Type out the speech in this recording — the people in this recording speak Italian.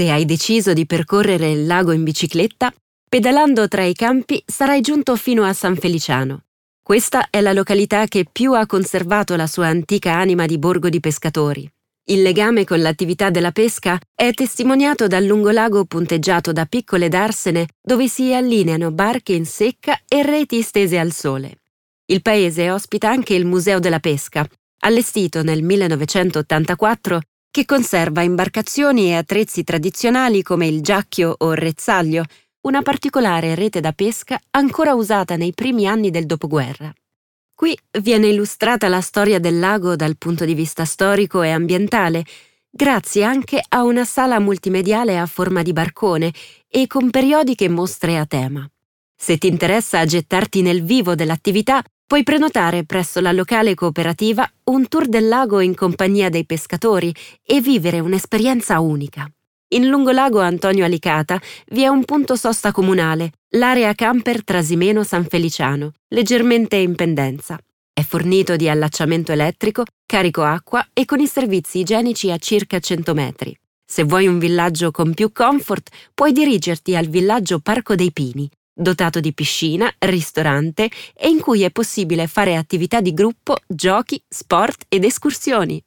Se hai deciso di percorrere il lago in bicicletta, pedalando tra i campi sarai giunto fino a San Feliciano. Questa è la località che più ha conservato la sua antica anima di borgo di pescatori. Il legame con l'attività della pesca è testimoniato dal lungolago punteggiato da piccole darsene dove si allineano barche in secca e reti stese al sole. Il paese ospita anche il Museo della Pesca, allestito nel 1984, che conserva imbarcazioni e attrezzi tradizionali come il giacchio o rezzaglio, una particolare rete da pesca ancora usata nei primi anni del dopoguerra. Qui viene illustrata la storia del lago dal punto di vista storico e ambientale, grazie anche a una sala multimediale a forma di barcone e con periodiche mostre a tema. Se ti interessa gettarti nel vivo dell'attività, puoi prenotare presso la locale cooperativa un tour del lago in compagnia dei pescatori e vivere un'esperienza unica. In lungolago Antonio Alicata vi è un punto sosta comunale, l'area camper Trasimeno San Feliciano, leggermente in pendenza. È fornito di allacciamento elettrico, carico acqua e con i servizi igienici a circa 100 metri. Se vuoi un villaggio con più comfort, puoi dirigerti al villaggio Parco dei Pini, dotato di piscina, ristorante e in cui è possibile fare attività di gruppo, giochi, sport ed escursioni.